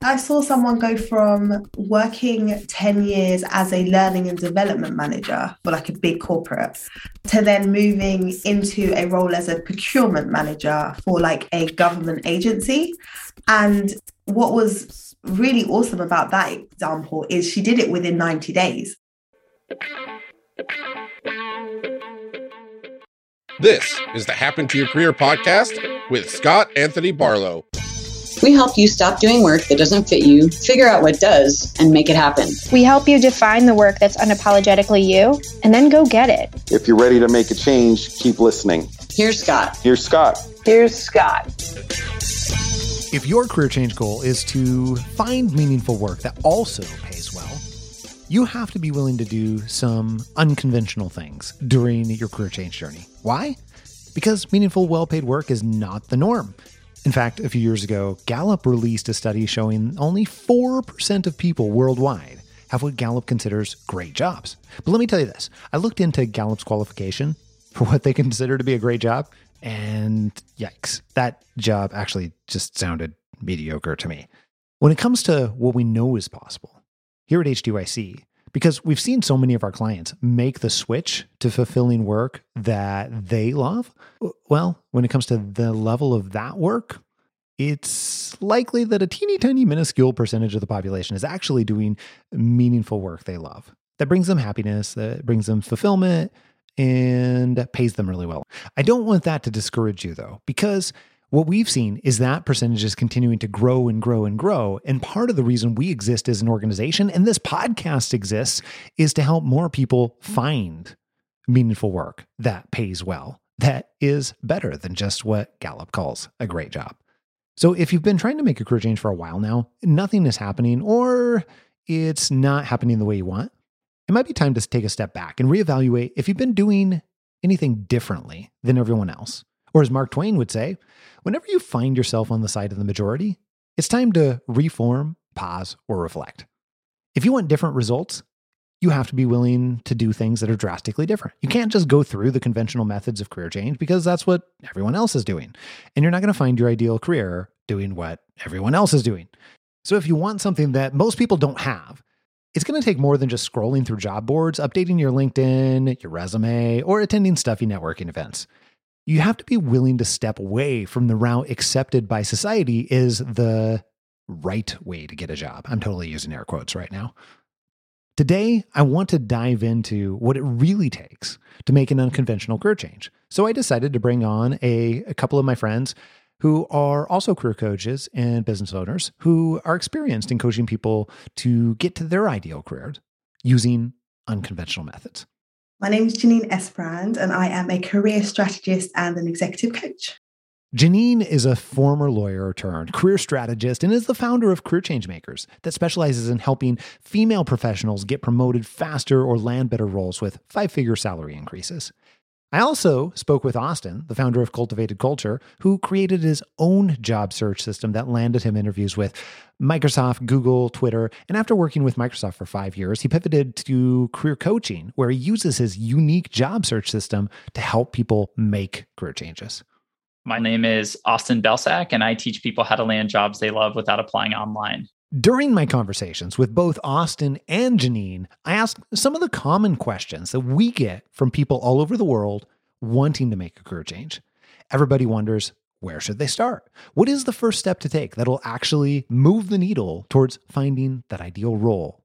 I saw someone go from working 10 years as a learning and development manager for like a big corporate to then moving into a role as a procurement manager for like a government agency. And what was really awesome about that example is she did it within 90 days. This is the Happen to Your Career podcast with Scott Anthony Barlow. We help you stop doing work that doesn't fit you, figure out what does, and make it happen. We help you define the work that's unapologetically you, and then go get it. If you're ready to make a change, keep listening. Here's Scott. Here's Scott. Here's Scott. If your career change goal is to find meaningful work that also pays well, you have to be willing to do some unconventional things during your career change journey. Why? Because meaningful, well paid work is not the norm. In fact, a few years ago, Gallup released a study showing only 4% of people worldwide have what Gallup considers great jobs. But let me tell you this I looked into Gallup's qualification for what they consider to be a great job, and yikes, that job actually just sounded mediocre to me. When it comes to what we know is possible, here at H2IC, because we've seen so many of our clients make the switch to fulfilling work that they love. Well, when it comes to the level of that work, it's likely that a teeny tiny minuscule percentage of the population is actually doing meaningful work they love that brings them happiness, that brings them fulfillment, and pays them really well. I don't want that to discourage you though, because what we've seen is that percentage is continuing to grow and grow and grow. And part of the reason we exist as an organization and this podcast exists is to help more people find meaningful work that pays well, that is better than just what Gallup calls a great job. So if you've been trying to make a career change for a while now, nothing is happening, or it's not happening the way you want, it might be time to take a step back and reevaluate if you've been doing anything differently than everyone else. Or as Mark Twain would say, whenever you find yourself on the side of the majority, it's time to reform, pause, or reflect. If you want different results, you have to be willing to do things that are drastically different. You can't just go through the conventional methods of career change because that's what everyone else is doing. And you're not going to find your ideal career doing what everyone else is doing. So if you want something that most people don't have, it's going to take more than just scrolling through job boards, updating your LinkedIn, your resume, or attending stuffy networking events you have to be willing to step away from the route accepted by society is the right way to get a job. I'm totally using air quotes right now. Today, I want to dive into what it really takes to make an unconventional career change. So I decided to bring on a, a couple of my friends who are also career coaches and business owners who are experienced in coaching people to get to their ideal career using unconventional methods. My name is Janine Esbrand, and I am a career strategist and an executive coach. Janine is a former lawyer turned career strategist and is the founder of Career Changemakers that specializes in helping female professionals get promoted faster or land better roles with five figure salary increases. I also spoke with Austin, the founder of Cultivated Culture, who created his own job search system that landed him interviews with Microsoft, Google, Twitter. And after working with Microsoft for five years, he pivoted to career coaching, where he uses his unique job search system to help people make career changes. My name is Austin Belcak, and I teach people how to land jobs they love without applying online. During my conversations with both Austin and Janine, I asked some of the common questions that we get from people all over the world wanting to make a career change. Everybody wonders where should they start? What is the first step to take that'll actually move the needle towards finding that ideal role?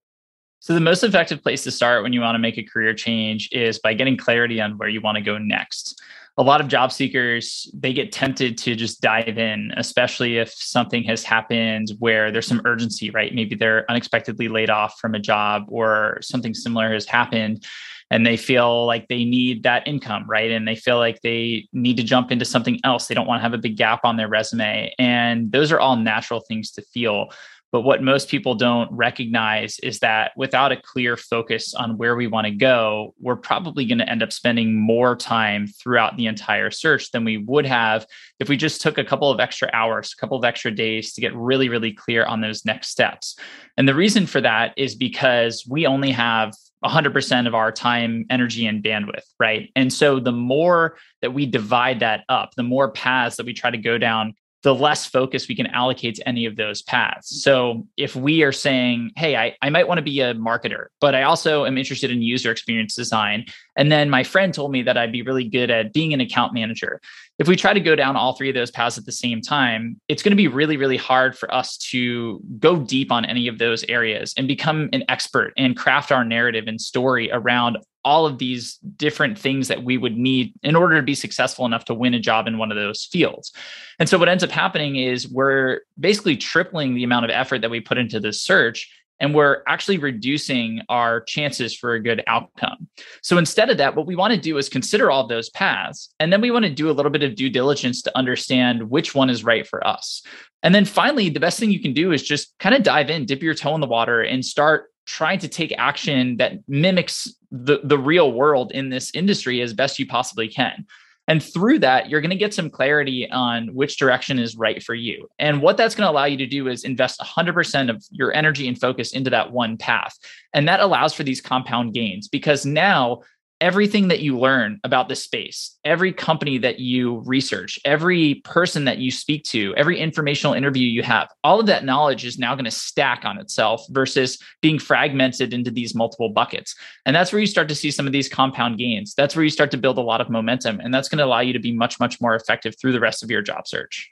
So, the most effective place to start when you want to make a career change is by getting clarity on where you want to go next a lot of job seekers they get tempted to just dive in especially if something has happened where there's some urgency right? Maybe they're unexpectedly laid off from a job or something similar has happened and they feel like they need that income right? And they feel like they need to jump into something else. They don't want to have a big gap on their resume. And those are all natural things to feel but what most people don't recognize is that without a clear focus on where we want to go, we're probably going to end up spending more time throughout the entire search than we would have if we just took a couple of extra hours, a couple of extra days to get really, really clear on those next steps. And the reason for that is because we only have 100% of our time, energy, and bandwidth, right? And so the more that we divide that up, the more paths that we try to go down the less focus we can allocate to any of those paths. So if we are saying, hey, I, I might want to be a marketer, but I also am interested in user experience design. And then my friend told me that I'd be really good at being an account manager. If we try to go down all three of those paths at the same time, it's going to be really, really hard for us to go deep on any of those areas and become an expert and craft our narrative and story around all of these different things that we would need in order to be successful enough to win a job in one of those fields. And so what ends up happening is we're basically tripling the amount of effort that we put into this search and we're actually reducing our chances for a good outcome. So instead of that, what we want to do is consider all those paths. And then we want to do a little bit of due diligence to understand which one is right for us. And then finally, the best thing you can do is just kind of dive in, dip your toe in the water, and start trying to take action that mimics the, the real world in this industry as best you possibly can. And through that, you're going to get some clarity on which direction is right for you. And what that's going to allow you to do is invest 100% of your energy and focus into that one path. And that allows for these compound gains because now everything that you learn about the space, every company that you research, every person that you speak to, every informational interview you have, all of that knowledge is now going to stack on itself versus being fragmented into these multiple buckets. And that's where you start to see some of these compound gains. That's where you start to build a lot of momentum. And that's going to allow you to be much, much more effective through the rest of your job search.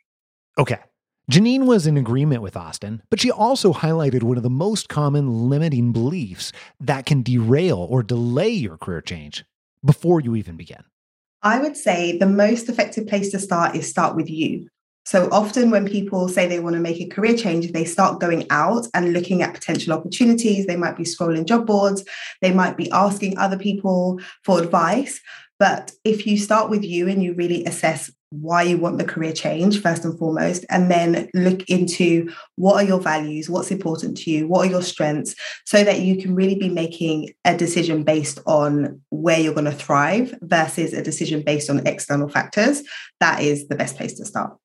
Okay. Janine was in agreement with Austin, but she also highlighted one of the most common limiting beliefs that can derail or delay your career change before you even begin. I would say the most effective place to start is start with you. So often, when people say they want to make a career change, they start going out and looking at potential opportunities. They might be scrolling job boards, they might be asking other people for advice. But if you start with you and you really assess why you want the career change first and foremost and then look into what are your values what's important to you what are your strengths so that you can really be making a decision based on where you're going to thrive versus a decision based on external factors. That is the best place to start.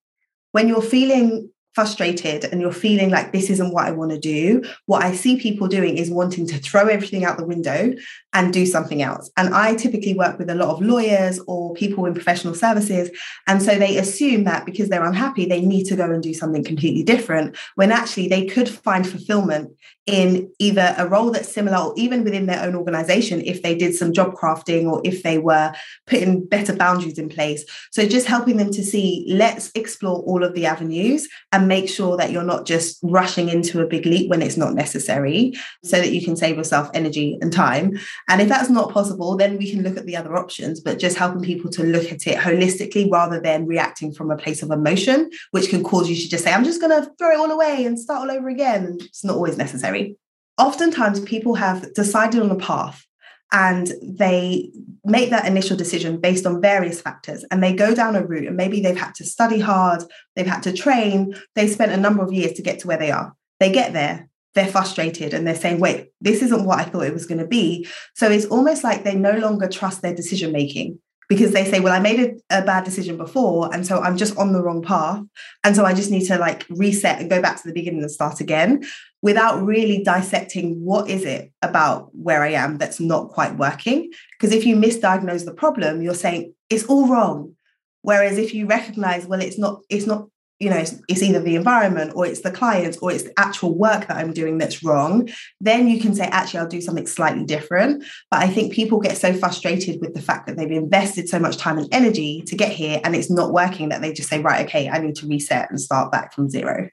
When you're feeling frustrated and you're feeling like this isn't what I want to do, what I see people doing is wanting to throw everything out the window and do something else. And I typically work with a lot of lawyers or people in professional services. And so they assume that because they're unhappy, they need to go and do something completely different when actually they could find fulfillment in either a role that's similar or even within their own organization if they did some job crafting or if they were putting better boundaries in place. So just helping them to see, let's explore all of the avenues and make sure that you're not just rushing into a big leap when it's not necessary so that you can save yourself energy and time. And if that's not possible, then we can look at the other options, but just helping people to look at it holistically rather than reacting from a place of emotion, which can cause you to just say, I'm just going to throw it all away and start all over again. It's not always necessary oftentimes people have decided on a path and they make that initial decision based on various factors and they go down a route and maybe they've had to study hard they've had to train they spent a number of years to get to where they are they get there they're frustrated and they're saying wait this isn't what i thought it was going to be so it's almost like they no longer trust their decision making because they say, well, I made a, a, bad decision before. And so I'm just on the wrong path. And so I just need to like reset and go back to the beginning and start again without really dissecting what is it about where I am that's not quite working. Because if you misdiagnose the problem, you're saying it's all wrong. Whereas if you recognize, well, it's not, it's not you know, it's, either the environment or it's the clients or it's the actual work that I'm doing that's wrong, then you can say, actually, I'll do something slightly different. But I think people get so frustrated with the fact that they've invested so much time and energy to get here and it's not working that they just say, right, okay, I need to reset and start back from zero.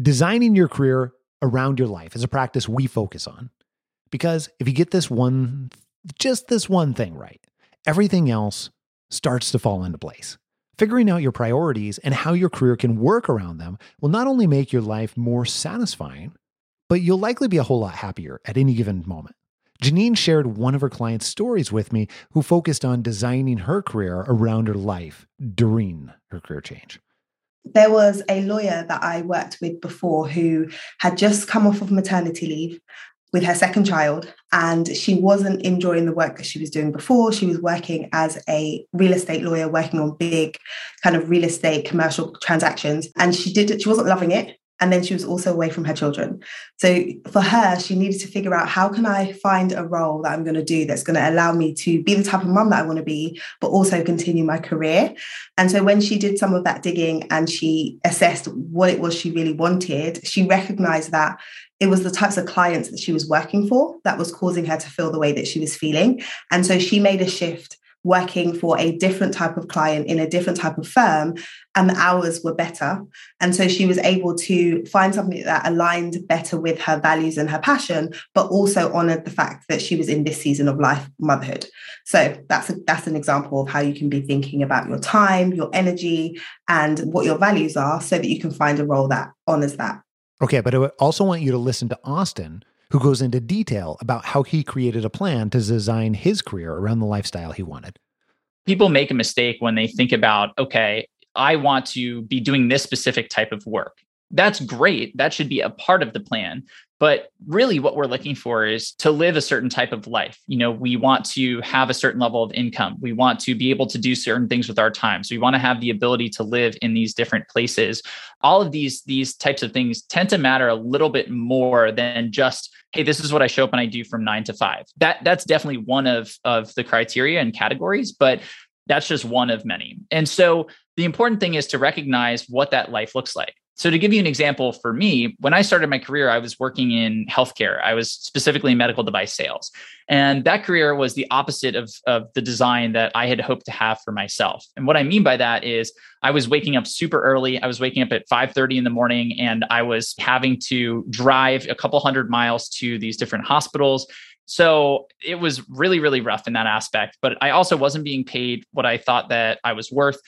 Designing your career around your life is a practice we focus on. Because if you get this one, just this one thing right, everything else starts to fall into place. Figuring out your priorities and how your career can work around them will not only make your life more satisfying, but you'll likely be a whole lot happier at any given moment. Janine shared one of her clients' stories with me who focused on designing her career around her life during her career change. There was a lawyer that I worked with before who had just come off of maternity leave with her second child and she wasn't enjoying the work that she was doing before. She was working as a real estate lawyer working on big kind of real estate commercial transactions and she did she wasn't loving it and then she was also away from her children. So for her, she needed to figure out how can I find a role that I'm going to do that's going to allow me to be the type of mum that I want to be, but also continue my career. And so when she did some of that digging and she assessed what it was she really wanted, she recognized that it was the types of clients that she was working for that was causing her to feel the way that she was feeling. And so she made a shift working for a different type of client in a different type of firm and the hours were better. And so she was able to find something that aligned better with her values and her passion but also honored the fact that she was in this season of life motherhood. So that's a, that's an example of how you can be thinking about your time your energy and what your values are so that you can find a role that honors that. Okay but i also want you to listen to austin who goes into detail about how he created a plan to design his career around the lifestyle he wanted. People make a mistake when they think about, okay, I want to be doing this specific type of work. That's great. That should be a part of the plan. But really, what we're looking for is to live a certain type of life. You know, we want to have a certain level of income. We want to be able to do certain things with our time. So we want to have the ability to live in these different places. All of these these types of things tend to matter a little bit more than just hey this is what i show up and i do from 9 to 5 that that's definitely one of of the criteria and categories but that's just one of many and so the important thing is to recognize what that life looks like so, to give you an example for me, when I started my career, I was working in healthcare. I was specifically in medical device sales. And that career was the opposite of, of the design that I had hoped to have for myself. And what I mean by that is I was waking up super early. I was waking up at 5:30 in the morning and I was having to drive a couple hundred miles to these different hospitals. So it was really, really rough in that aspect. But I also wasn't being paid what I thought that I was worth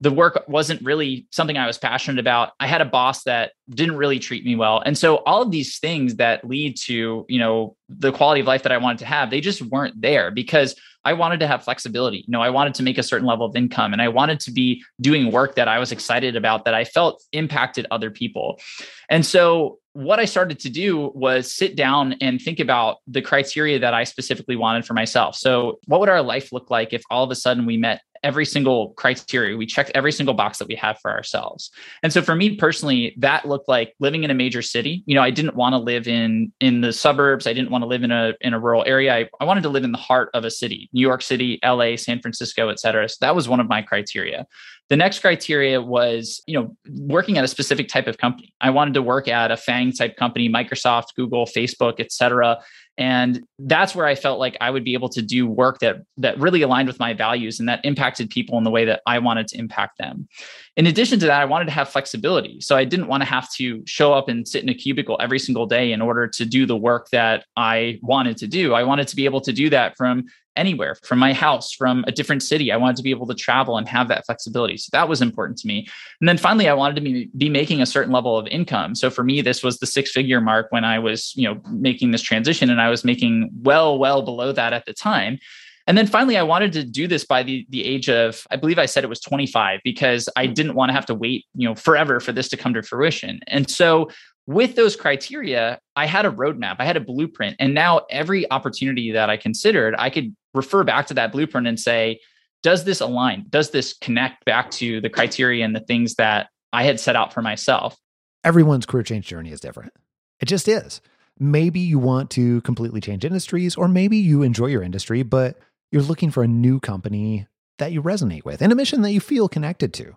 the work wasn't really something I was passionate about. I had a boss that didn't really treat me well. And so all of these things that lead to, you know, the quality of life that I wanted to have, they just weren't there because I wanted to have flexibility. You know, I wanted to make a certain level of income and I wanted to be doing work that I was excited about that I felt impacted other people. And so what I started to do was sit down and think about the criteria that I specifically wanted for myself. So, what would our life look like if all of a sudden we met every single criteria. We checked every single box that we have for ourselves. And so for me personally, that looked like living in a major city. You know, I didn't want to live in in the suburbs. I didn't want to live in a in a rural area. I, I wanted to live in the heart of a city, New York City, LA, San Francisco, et cetera. So that was one of my criteria. The next criteria was, you know, working at a specific type of company. I wanted to work at a FANG type company, Microsoft, Google, Facebook, et cetera and that's where i felt like i would be able to do work that that really aligned with my values and that impacted people in the way that i wanted to impact them. In addition to that i wanted to have flexibility. So i didn't want to have to show up and sit in a cubicle every single day in order to do the work that i wanted to do. I wanted to be able to do that from anywhere from my house, from a different city. I wanted to be able to travel and have that flexibility. So that was important to me. And then finally, I wanted to be, making a certain level of income. So for me, this was the six figure mark when I was, you know, making this transition and I was making well, well below that at the time. And then finally, I wanted to do this by the, the age of, I believe I said it was 25, because I mm. didn't want to have to wait, you know, forever for this to come to fruition. And so with those criteria, I had a roadmap, I had a blueprint. And now every opportunity that I considered, I could refer back to that blueprint and say, does this align? Does this connect back to the criteria and the things that I had set out for myself? Everyone's career change journey is different. It just is. Maybe you want to completely change industries, or maybe you enjoy your industry, but you're looking for a new company that you resonate with and a mission that you feel connected to.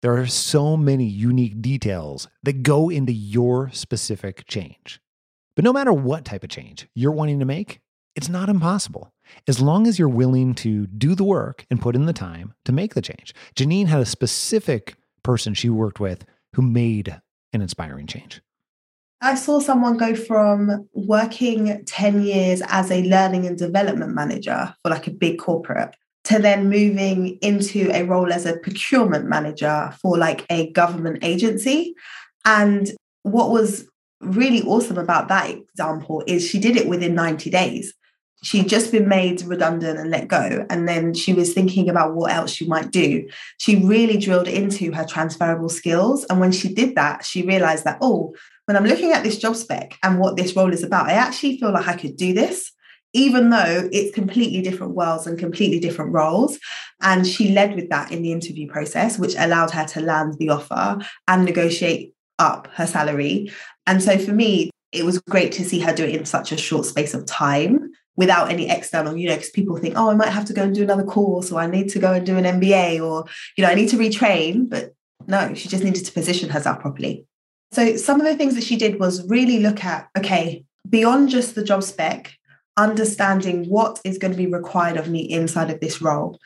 There are so many unique details that go into your specific change. But no matter what type of change you're wanting to make, it's not impossible as long as you're willing to do the work and put in the time to make the change. Janine had a specific person she worked with who made an inspiring change. I saw someone go from working 10 years as a learning and development manager for like a big corporate to then moving into a role as a procurement manager for like a government agency. And what was really awesome about that example is she did it within 90 days. She'd just been made redundant and let go. And then she was thinking about what else she might do. She really drilled into her transferable skills. And when she did that, she realized that, oh, when I'm looking at this job spec and what this role is about, I actually feel like I could do this even though it's completely different worlds and completely different roles. And she led with that in the interview process, which allowed her to land the offer and negotiate up her salary. And so for me, it was great to see her do it in such a short space of time without any external, you know, because people think, oh, I might have to go and do another course or I need to go and do an MBA or, you know, I need to retrain. But no, she just needed to position herself properly. So some of the things that she did was really look at, okay, beyond just the job spec, understanding what is going to be required of me inside of this role.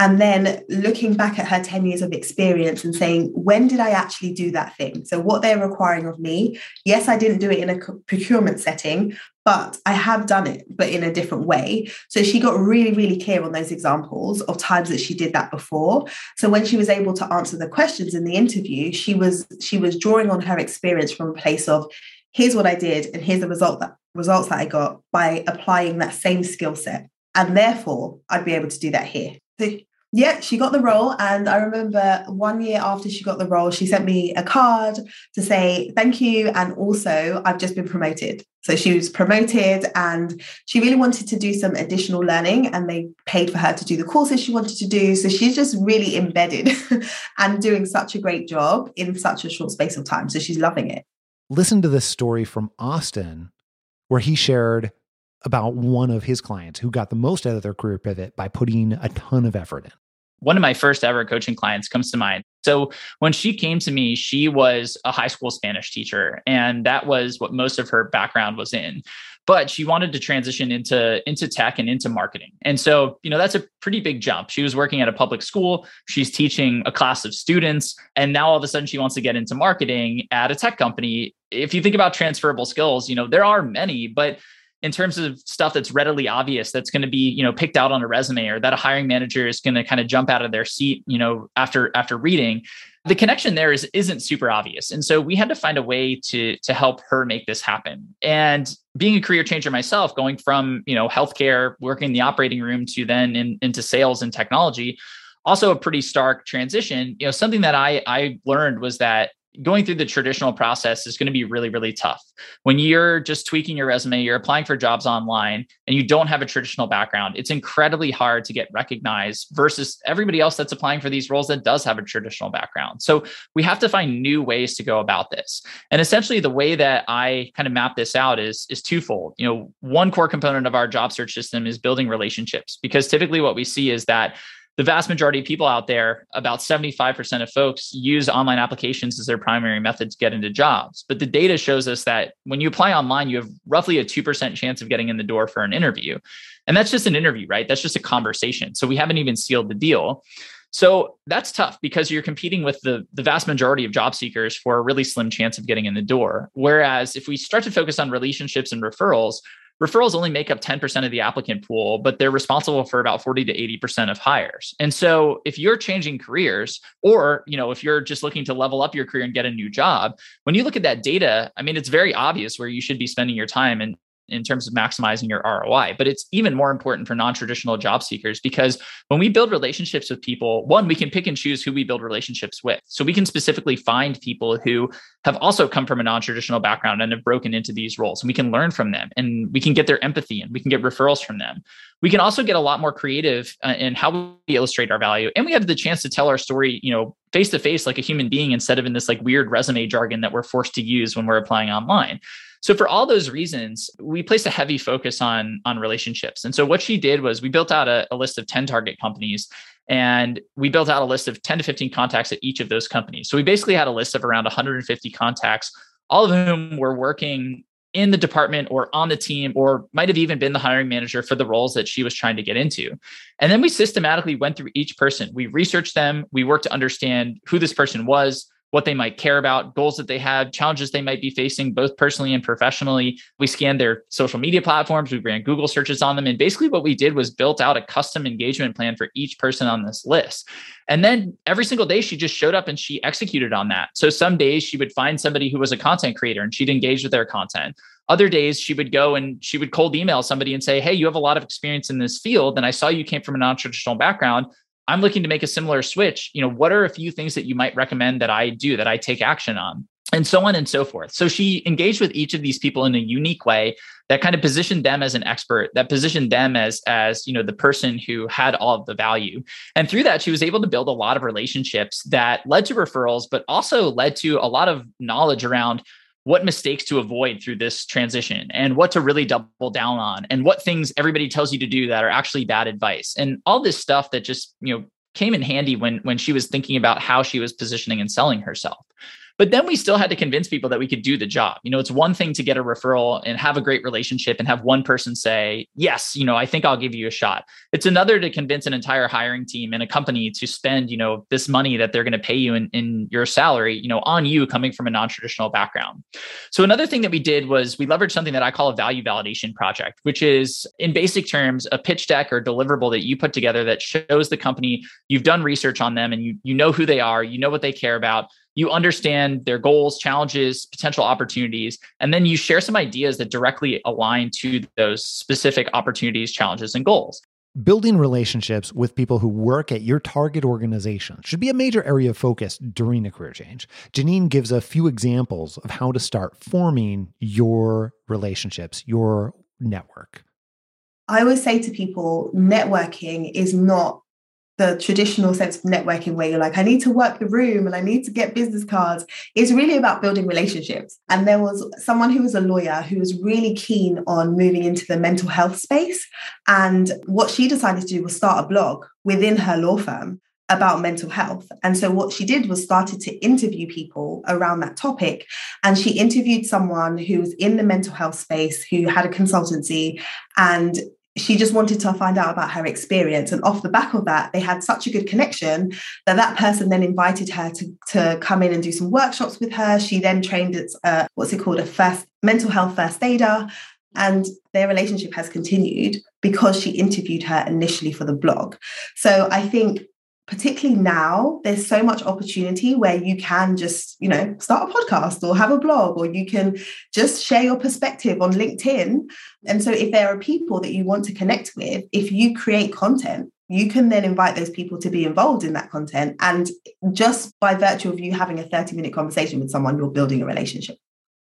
And then looking back at her 10 years of experience and saying, when did I actually do that thing? So, what they're requiring of me, yes, I didn't do it in a procurement setting, but I have done it, but in a different way. So, she got really, really clear on those examples of times that she did that before. So, when she was able to answer the questions in the interview, she was she was drawing on her experience from a place of here's what I did and here's the result that results that I got by applying that same skill set. And therefore, I'd be able to do that here. So, yeah, she got the role. And I remember one year after she got the role, she sent me a card to say thank you. And also, I've just been promoted. So she was promoted and she really wanted to do some additional learning and they paid for her to do the courses she wanted to do. So she's just really embedded and doing such a great job in such a short space of time. So she's loving it. Listen to this story from Austin where he shared about one of his clients who got the most out of their career pivot by putting a ton of effort in. One of my first ever coaching clients comes to mind. So when she came to me, she was a high school Spanish teacher, and that was what most of her background was in. But she wanted to transition into into tech and into marketing. And so, you know, that's a pretty big jump. She was working at a public school, she's teaching a class of students, and now all of a sudden she wants to get into marketing at a tech company. If you think about transferable skills, you know, there are many, but in terms of stuff that's readily obvious that's going to be you know picked out on a resume or that a hiring manager is going to kind of jump out of their seat you know after after reading the connection there is isn't super obvious. And so we had to find a way to to help her make this happen. And being a career changer myself going from you know healthcare working in the operating room to then in, into sales and technology also a pretty stark transition. You know something that i i learned was that going through the traditional process is going to be really really tough. When you're just tweaking your resume you're applying for jobs online and you don't have a traditional background it's incredibly hard to get recognized versus everybody else that's applying for these roles that does have a traditional background. So we have to find new ways to go about this. And essentially the way that i kind of map this out is is twofold. You know one core component of our job search system is building relationships because typically what we see is that the vast majority of people out there, about 75% of folks use online applications as their primary method to get into jobs. But the data shows us that when you apply online, you have roughly a 2% chance of getting in the door for an interview. And that's just an interview, right? That's just a conversation. So we haven't even sealed the deal. So that's tough because you're competing with the, the vast majority of job seekers for a really slim chance of getting in the door. Whereas if we start to focus on relationships and referrals, referrals only make up 10% of the applicant pool, but they're responsible for about 40 to 80% of hires. And so if you're changing careers or, you know, if you're just looking to level up your career and get a new job, when you look at that data, I mean, it's very obvious where you should be spending your time and in terms of maximizing your ROI. But it's even more important for non traditional job seekers because when we build relationships with people, one, we can pick and choose who we build relationships with. So we can specifically find people who have also come from a non traditional background and have broken into these roles. And we can learn from them and we can get their empathy and we can get referrals from them. We can also get a lot more creative uh, in how we illustrate our value. And we have the chance to tell our story, you know, face to face like a human being instead of in this like weird resume jargon that we're forced to use when we're applying online. So for all those reasons, we placed a heavy focus on on relationships. And so what she did was we built out a, a list of 10 target companies and we built out a list of 10 to 15 contacts at each of those companies. So we basically had a list of around 150 contacts, all of whom were working in the department or on the team or might have even been the hiring manager for the roles that she was trying to get into. And then we systematically went through each person. We researched them, we worked to understand who this person was, what they might care about, goals that they have, challenges they might be facing, both personally and professionally. We scanned their social media platforms, we ran Google searches on them. And basically, what we did was built out a custom engagement plan for each person on this list. And then every single day, she just showed up and she executed on that. So some days she would find somebody who was a content creator and she'd engage with their content. Other days, she would go and she would cold email somebody and say, Hey, you have a lot of experience in this field. And I saw you came from a non traditional background. I'm looking to make a similar switch. You know, what are a few things that you might recommend that I do that I take action on? and so on and so forth. So she engaged with each of these people in a unique way that kind of positioned them as an expert, that positioned them as as you know the person who had all of the value. And through that, she was able to build a lot of relationships that led to referrals, but also led to a lot of knowledge around what mistakes to avoid through this transition and what to really double down on and what things everybody tells you to do that are actually bad advice. And all this stuff that just you know came in handy when when she was thinking about how she was positioning and selling herself but then we still had to convince people that we could do the job. You know, it's one thing to get a referral and have a great relationship and have one person say, Yes, you know, I think I'll give you a shot. It's another to convince an entire hiring team and a company to spend, you know, this money that they're going to pay you in, in your salary, you know, on you coming from a non traditional background. So, another thing that we did was we leveraged something that I call a value validation project, which is in basic terms, a pitch deck or deliverable that you put together that shows the company you've done research on them and you, you know who they are, you know what they care about you understand their goals, challenges, potential opportunities, and then you share some ideas that directly align to those specific opportunities, challenges, and goals. Building relationships with people who work at your target organization should be a major area of focus during a career change. Janine gives a few examples of how to start forming your relationships, your network. I always say to people, networking is not the traditional sense of networking where you're like, I need to work the room and I need to get business cards is really about building relationships. And there was someone who was a lawyer who was really keen on moving into the mental health space. And what she decided to do was start a blog within her law firm about mental health. And so what she did was started to interview people around that topic. And she interviewed someone who was in the mental health space who had a consultancy and she just wanted to find out about her experience. And off the back of that, they had such a good connection that that person then invited her to, to come in and do some workshops with her. She then trained as a, what's it called, a first mental health first aider. And their relationship has continued because she interviewed her initially for the blog. So I think particularly now there's so much opportunity where you can just you know start a podcast or have a blog or you can just share your perspective on linkedin. And so if there are people that you want to connect with if you create content you can then invite those people to be involved in that content. And just by virtue of you having a 30 minute conversation with someone you're building a relationship.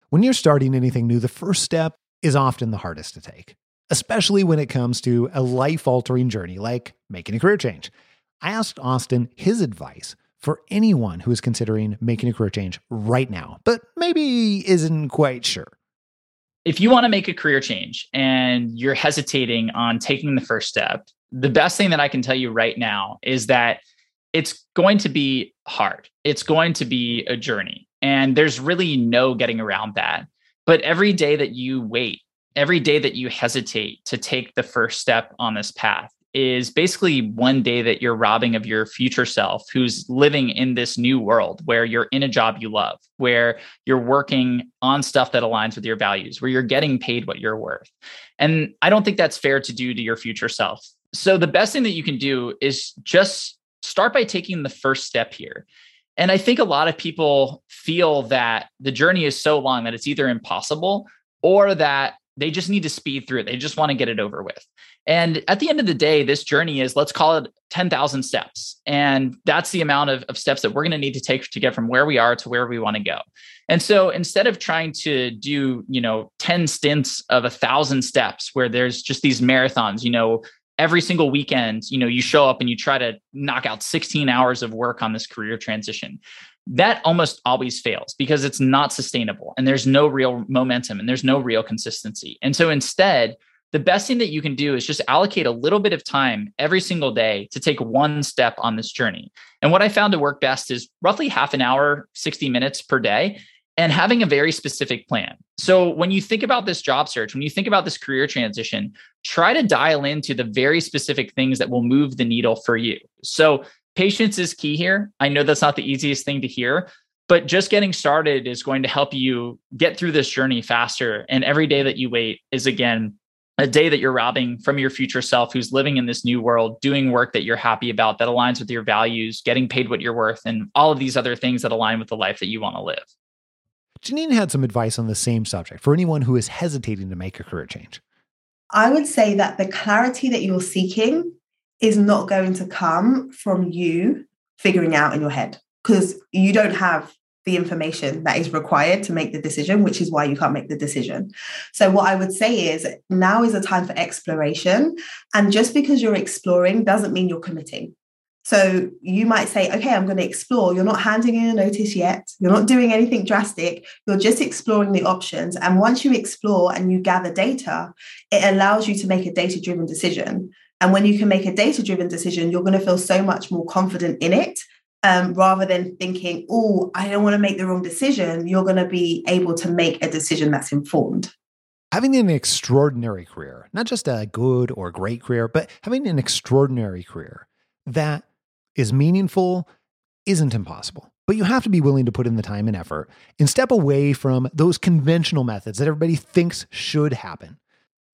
When you're starting anything new the first step is often the hardest to take especially when it comes to a life altering journey like making a career change I asked Austin his advice for anyone who is considering making a career change right now, but maybe isn't quite sure. If you want to make a career change and you're hesitating on taking the first step, the best thing that I can tell you right now is that it's going to be hard. It's going to be a journey. And there's really no getting around that. But every day that you wait, every day that you hesitate to take the first step on this path, is basically one day that you're robbing of your future self who's living in this new world where you're in a job you love, where you're working on stuff that aligns with your values, where you're getting paid what you're worth. And I don't think that's fair to do to your future self. So the best thing that you can do is just start by taking the first step here. And I think a lot of people feel that the journey is so long that it's either impossible or that they just need to speed through it. They just want to get it over with. And at the end of the day, this journey is let's call it 10,000 steps. And that's the amount of, of steps that we're going to need to take to get from where we are to where we want to go. And so instead of trying to do, you know, 10 stints of a thousand steps where there's just these marathons, you know, every single weekend, you know, you show up and you try to knock out 16 hours of work on this career transition. That almost always fails because it's not sustainable and there's no real momentum and there's no real consistency. And so instead, the best thing that you can do is just allocate a little bit of time every single day to take one step on this journey. And what I found to work best is roughly half an hour, 60 minutes per day, and having a very specific plan. So when you think about this job search, when you think about this career transition, try to dial into the very specific things that will move the needle for you. So patience is key here. I know that's not the easiest thing to hear, but just getting started is going to help you get through this journey faster. And every day that you wait is again a day that you're robbing from your future self who's living in this new world, doing work that you're happy about, that aligns with your values, getting paid what you're worth, and all of these other things that align with the life that you want to live. Janine had some advice on the same subject for anyone who is hesitating to make a career change. I would say that the clarity that you're seeking is not going to come from you figuring out in your head because you don't have the information that is required to make the decision, which is why you can't make the decision. So, what I would say is now is a time for exploration. And just because you're exploring doesn't mean you're committing. So you might say, okay, I'm going to explore. You're not handing in a notice yet. You're not doing anything drastic. You're just exploring the options. And once you explore and you gather data, it allows you to make a data driven decision. And when you can make a data driven decision, you're going to feel so much more confident in it um, rather than thinking, oh, I don't want to make the wrong decision. You're going to be able to make a decision that's informed. Having an extraordinary career, not just a good or great career, but having an extraordinary career that is meaningful isn't impossible. But you have to be willing to put in the time and effort and step away from those conventional methods that everybody thinks should happen.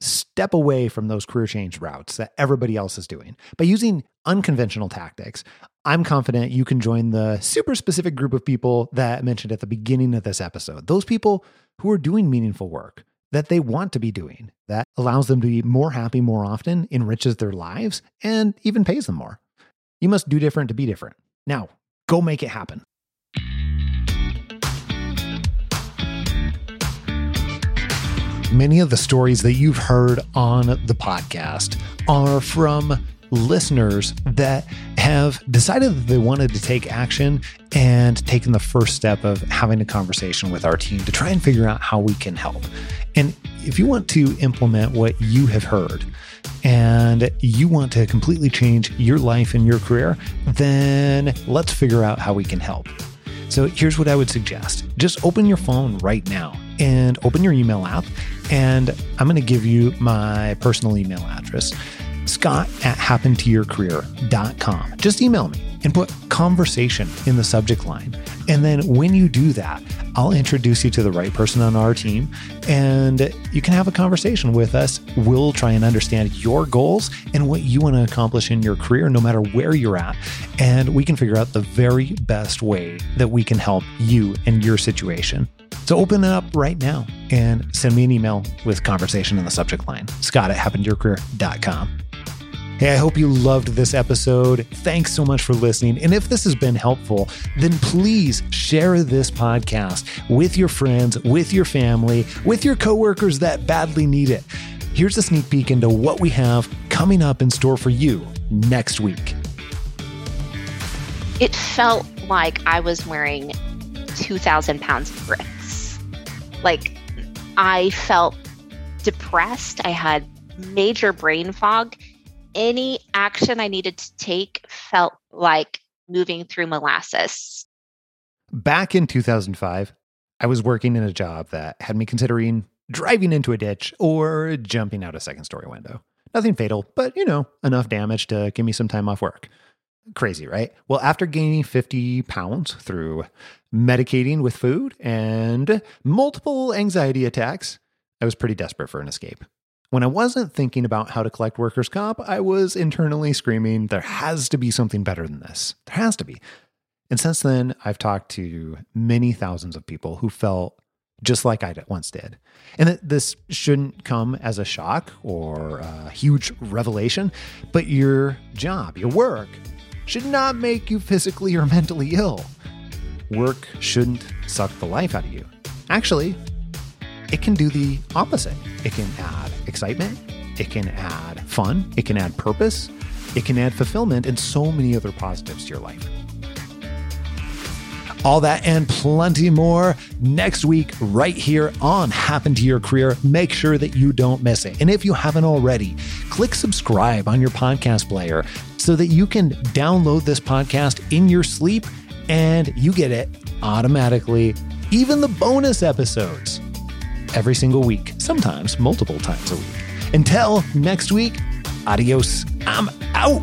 Step away from those career change routes that everybody else is doing. By using unconventional tactics, I'm confident you can join the super specific group of people that I mentioned at the beginning of this episode. Those people who are doing meaningful work that they want to be doing, that allows them to be more happy more often, enriches their lives, and even pays them more. You must do different to be different. Now, go make it happen. Many of the stories that you've heard on the podcast are from listeners that have decided that they wanted to take action and taken the first step of having a conversation with our team to try and figure out how we can help. And if you want to implement what you have heard, and you want to completely change your life and your career, then let's figure out how we can help. So here's what I would suggest just open your phone right now and open your email app. And I'm going to give you my personal email address scott at happentoyourcareer.com. Just email me and put conversation in the subject line. And then when you do that, I'll introduce you to the right person on our team and you can have a conversation with us. We'll try and understand your goals and what you want to accomplish in your career, no matter where you're at. And we can figure out the very best way that we can help you and your situation. So open it up right now and send me an email with conversation in the subject line. Scott at happentoyourcareer.com. Hey, I hope you loved this episode. Thanks so much for listening. And if this has been helpful, then please share this podcast with your friends, with your family, with your coworkers that badly need it. Here's a sneak peek into what we have coming up in store for you next week. It felt like I was wearing 2,000 pounds of bricks. Like I felt depressed. I had major brain fog any action I needed to take felt like moving through molasses. Back in 2005, I was working in a job that had me considering driving into a ditch or jumping out a second story window. Nothing fatal, but you know, enough damage to give me some time off work. Crazy, right? Well, after gaining 50 pounds through medicating with food and multiple anxiety attacks, I was pretty desperate for an escape. When I wasn't thinking about how to collect workers' comp, I was internally screaming, there has to be something better than this. There has to be. And since then, I've talked to many thousands of people who felt just like I once did. And that this shouldn't come as a shock or a huge revelation, but your job, your work, should not make you physically or mentally ill. Work shouldn't suck the life out of you. Actually, it can do the opposite. It can add excitement, it can add fun, it can add purpose, it can add fulfillment, and so many other positives to your life. All that and plenty more next week, right here on Happen to Your Career. Make sure that you don't miss it. And if you haven't already, click subscribe on your podcast player so that you can download this podcast in your sleep and you get it automatically, even the bonus episodes every single week, sometimes multiple times a week. Until next week, adios. I'm out.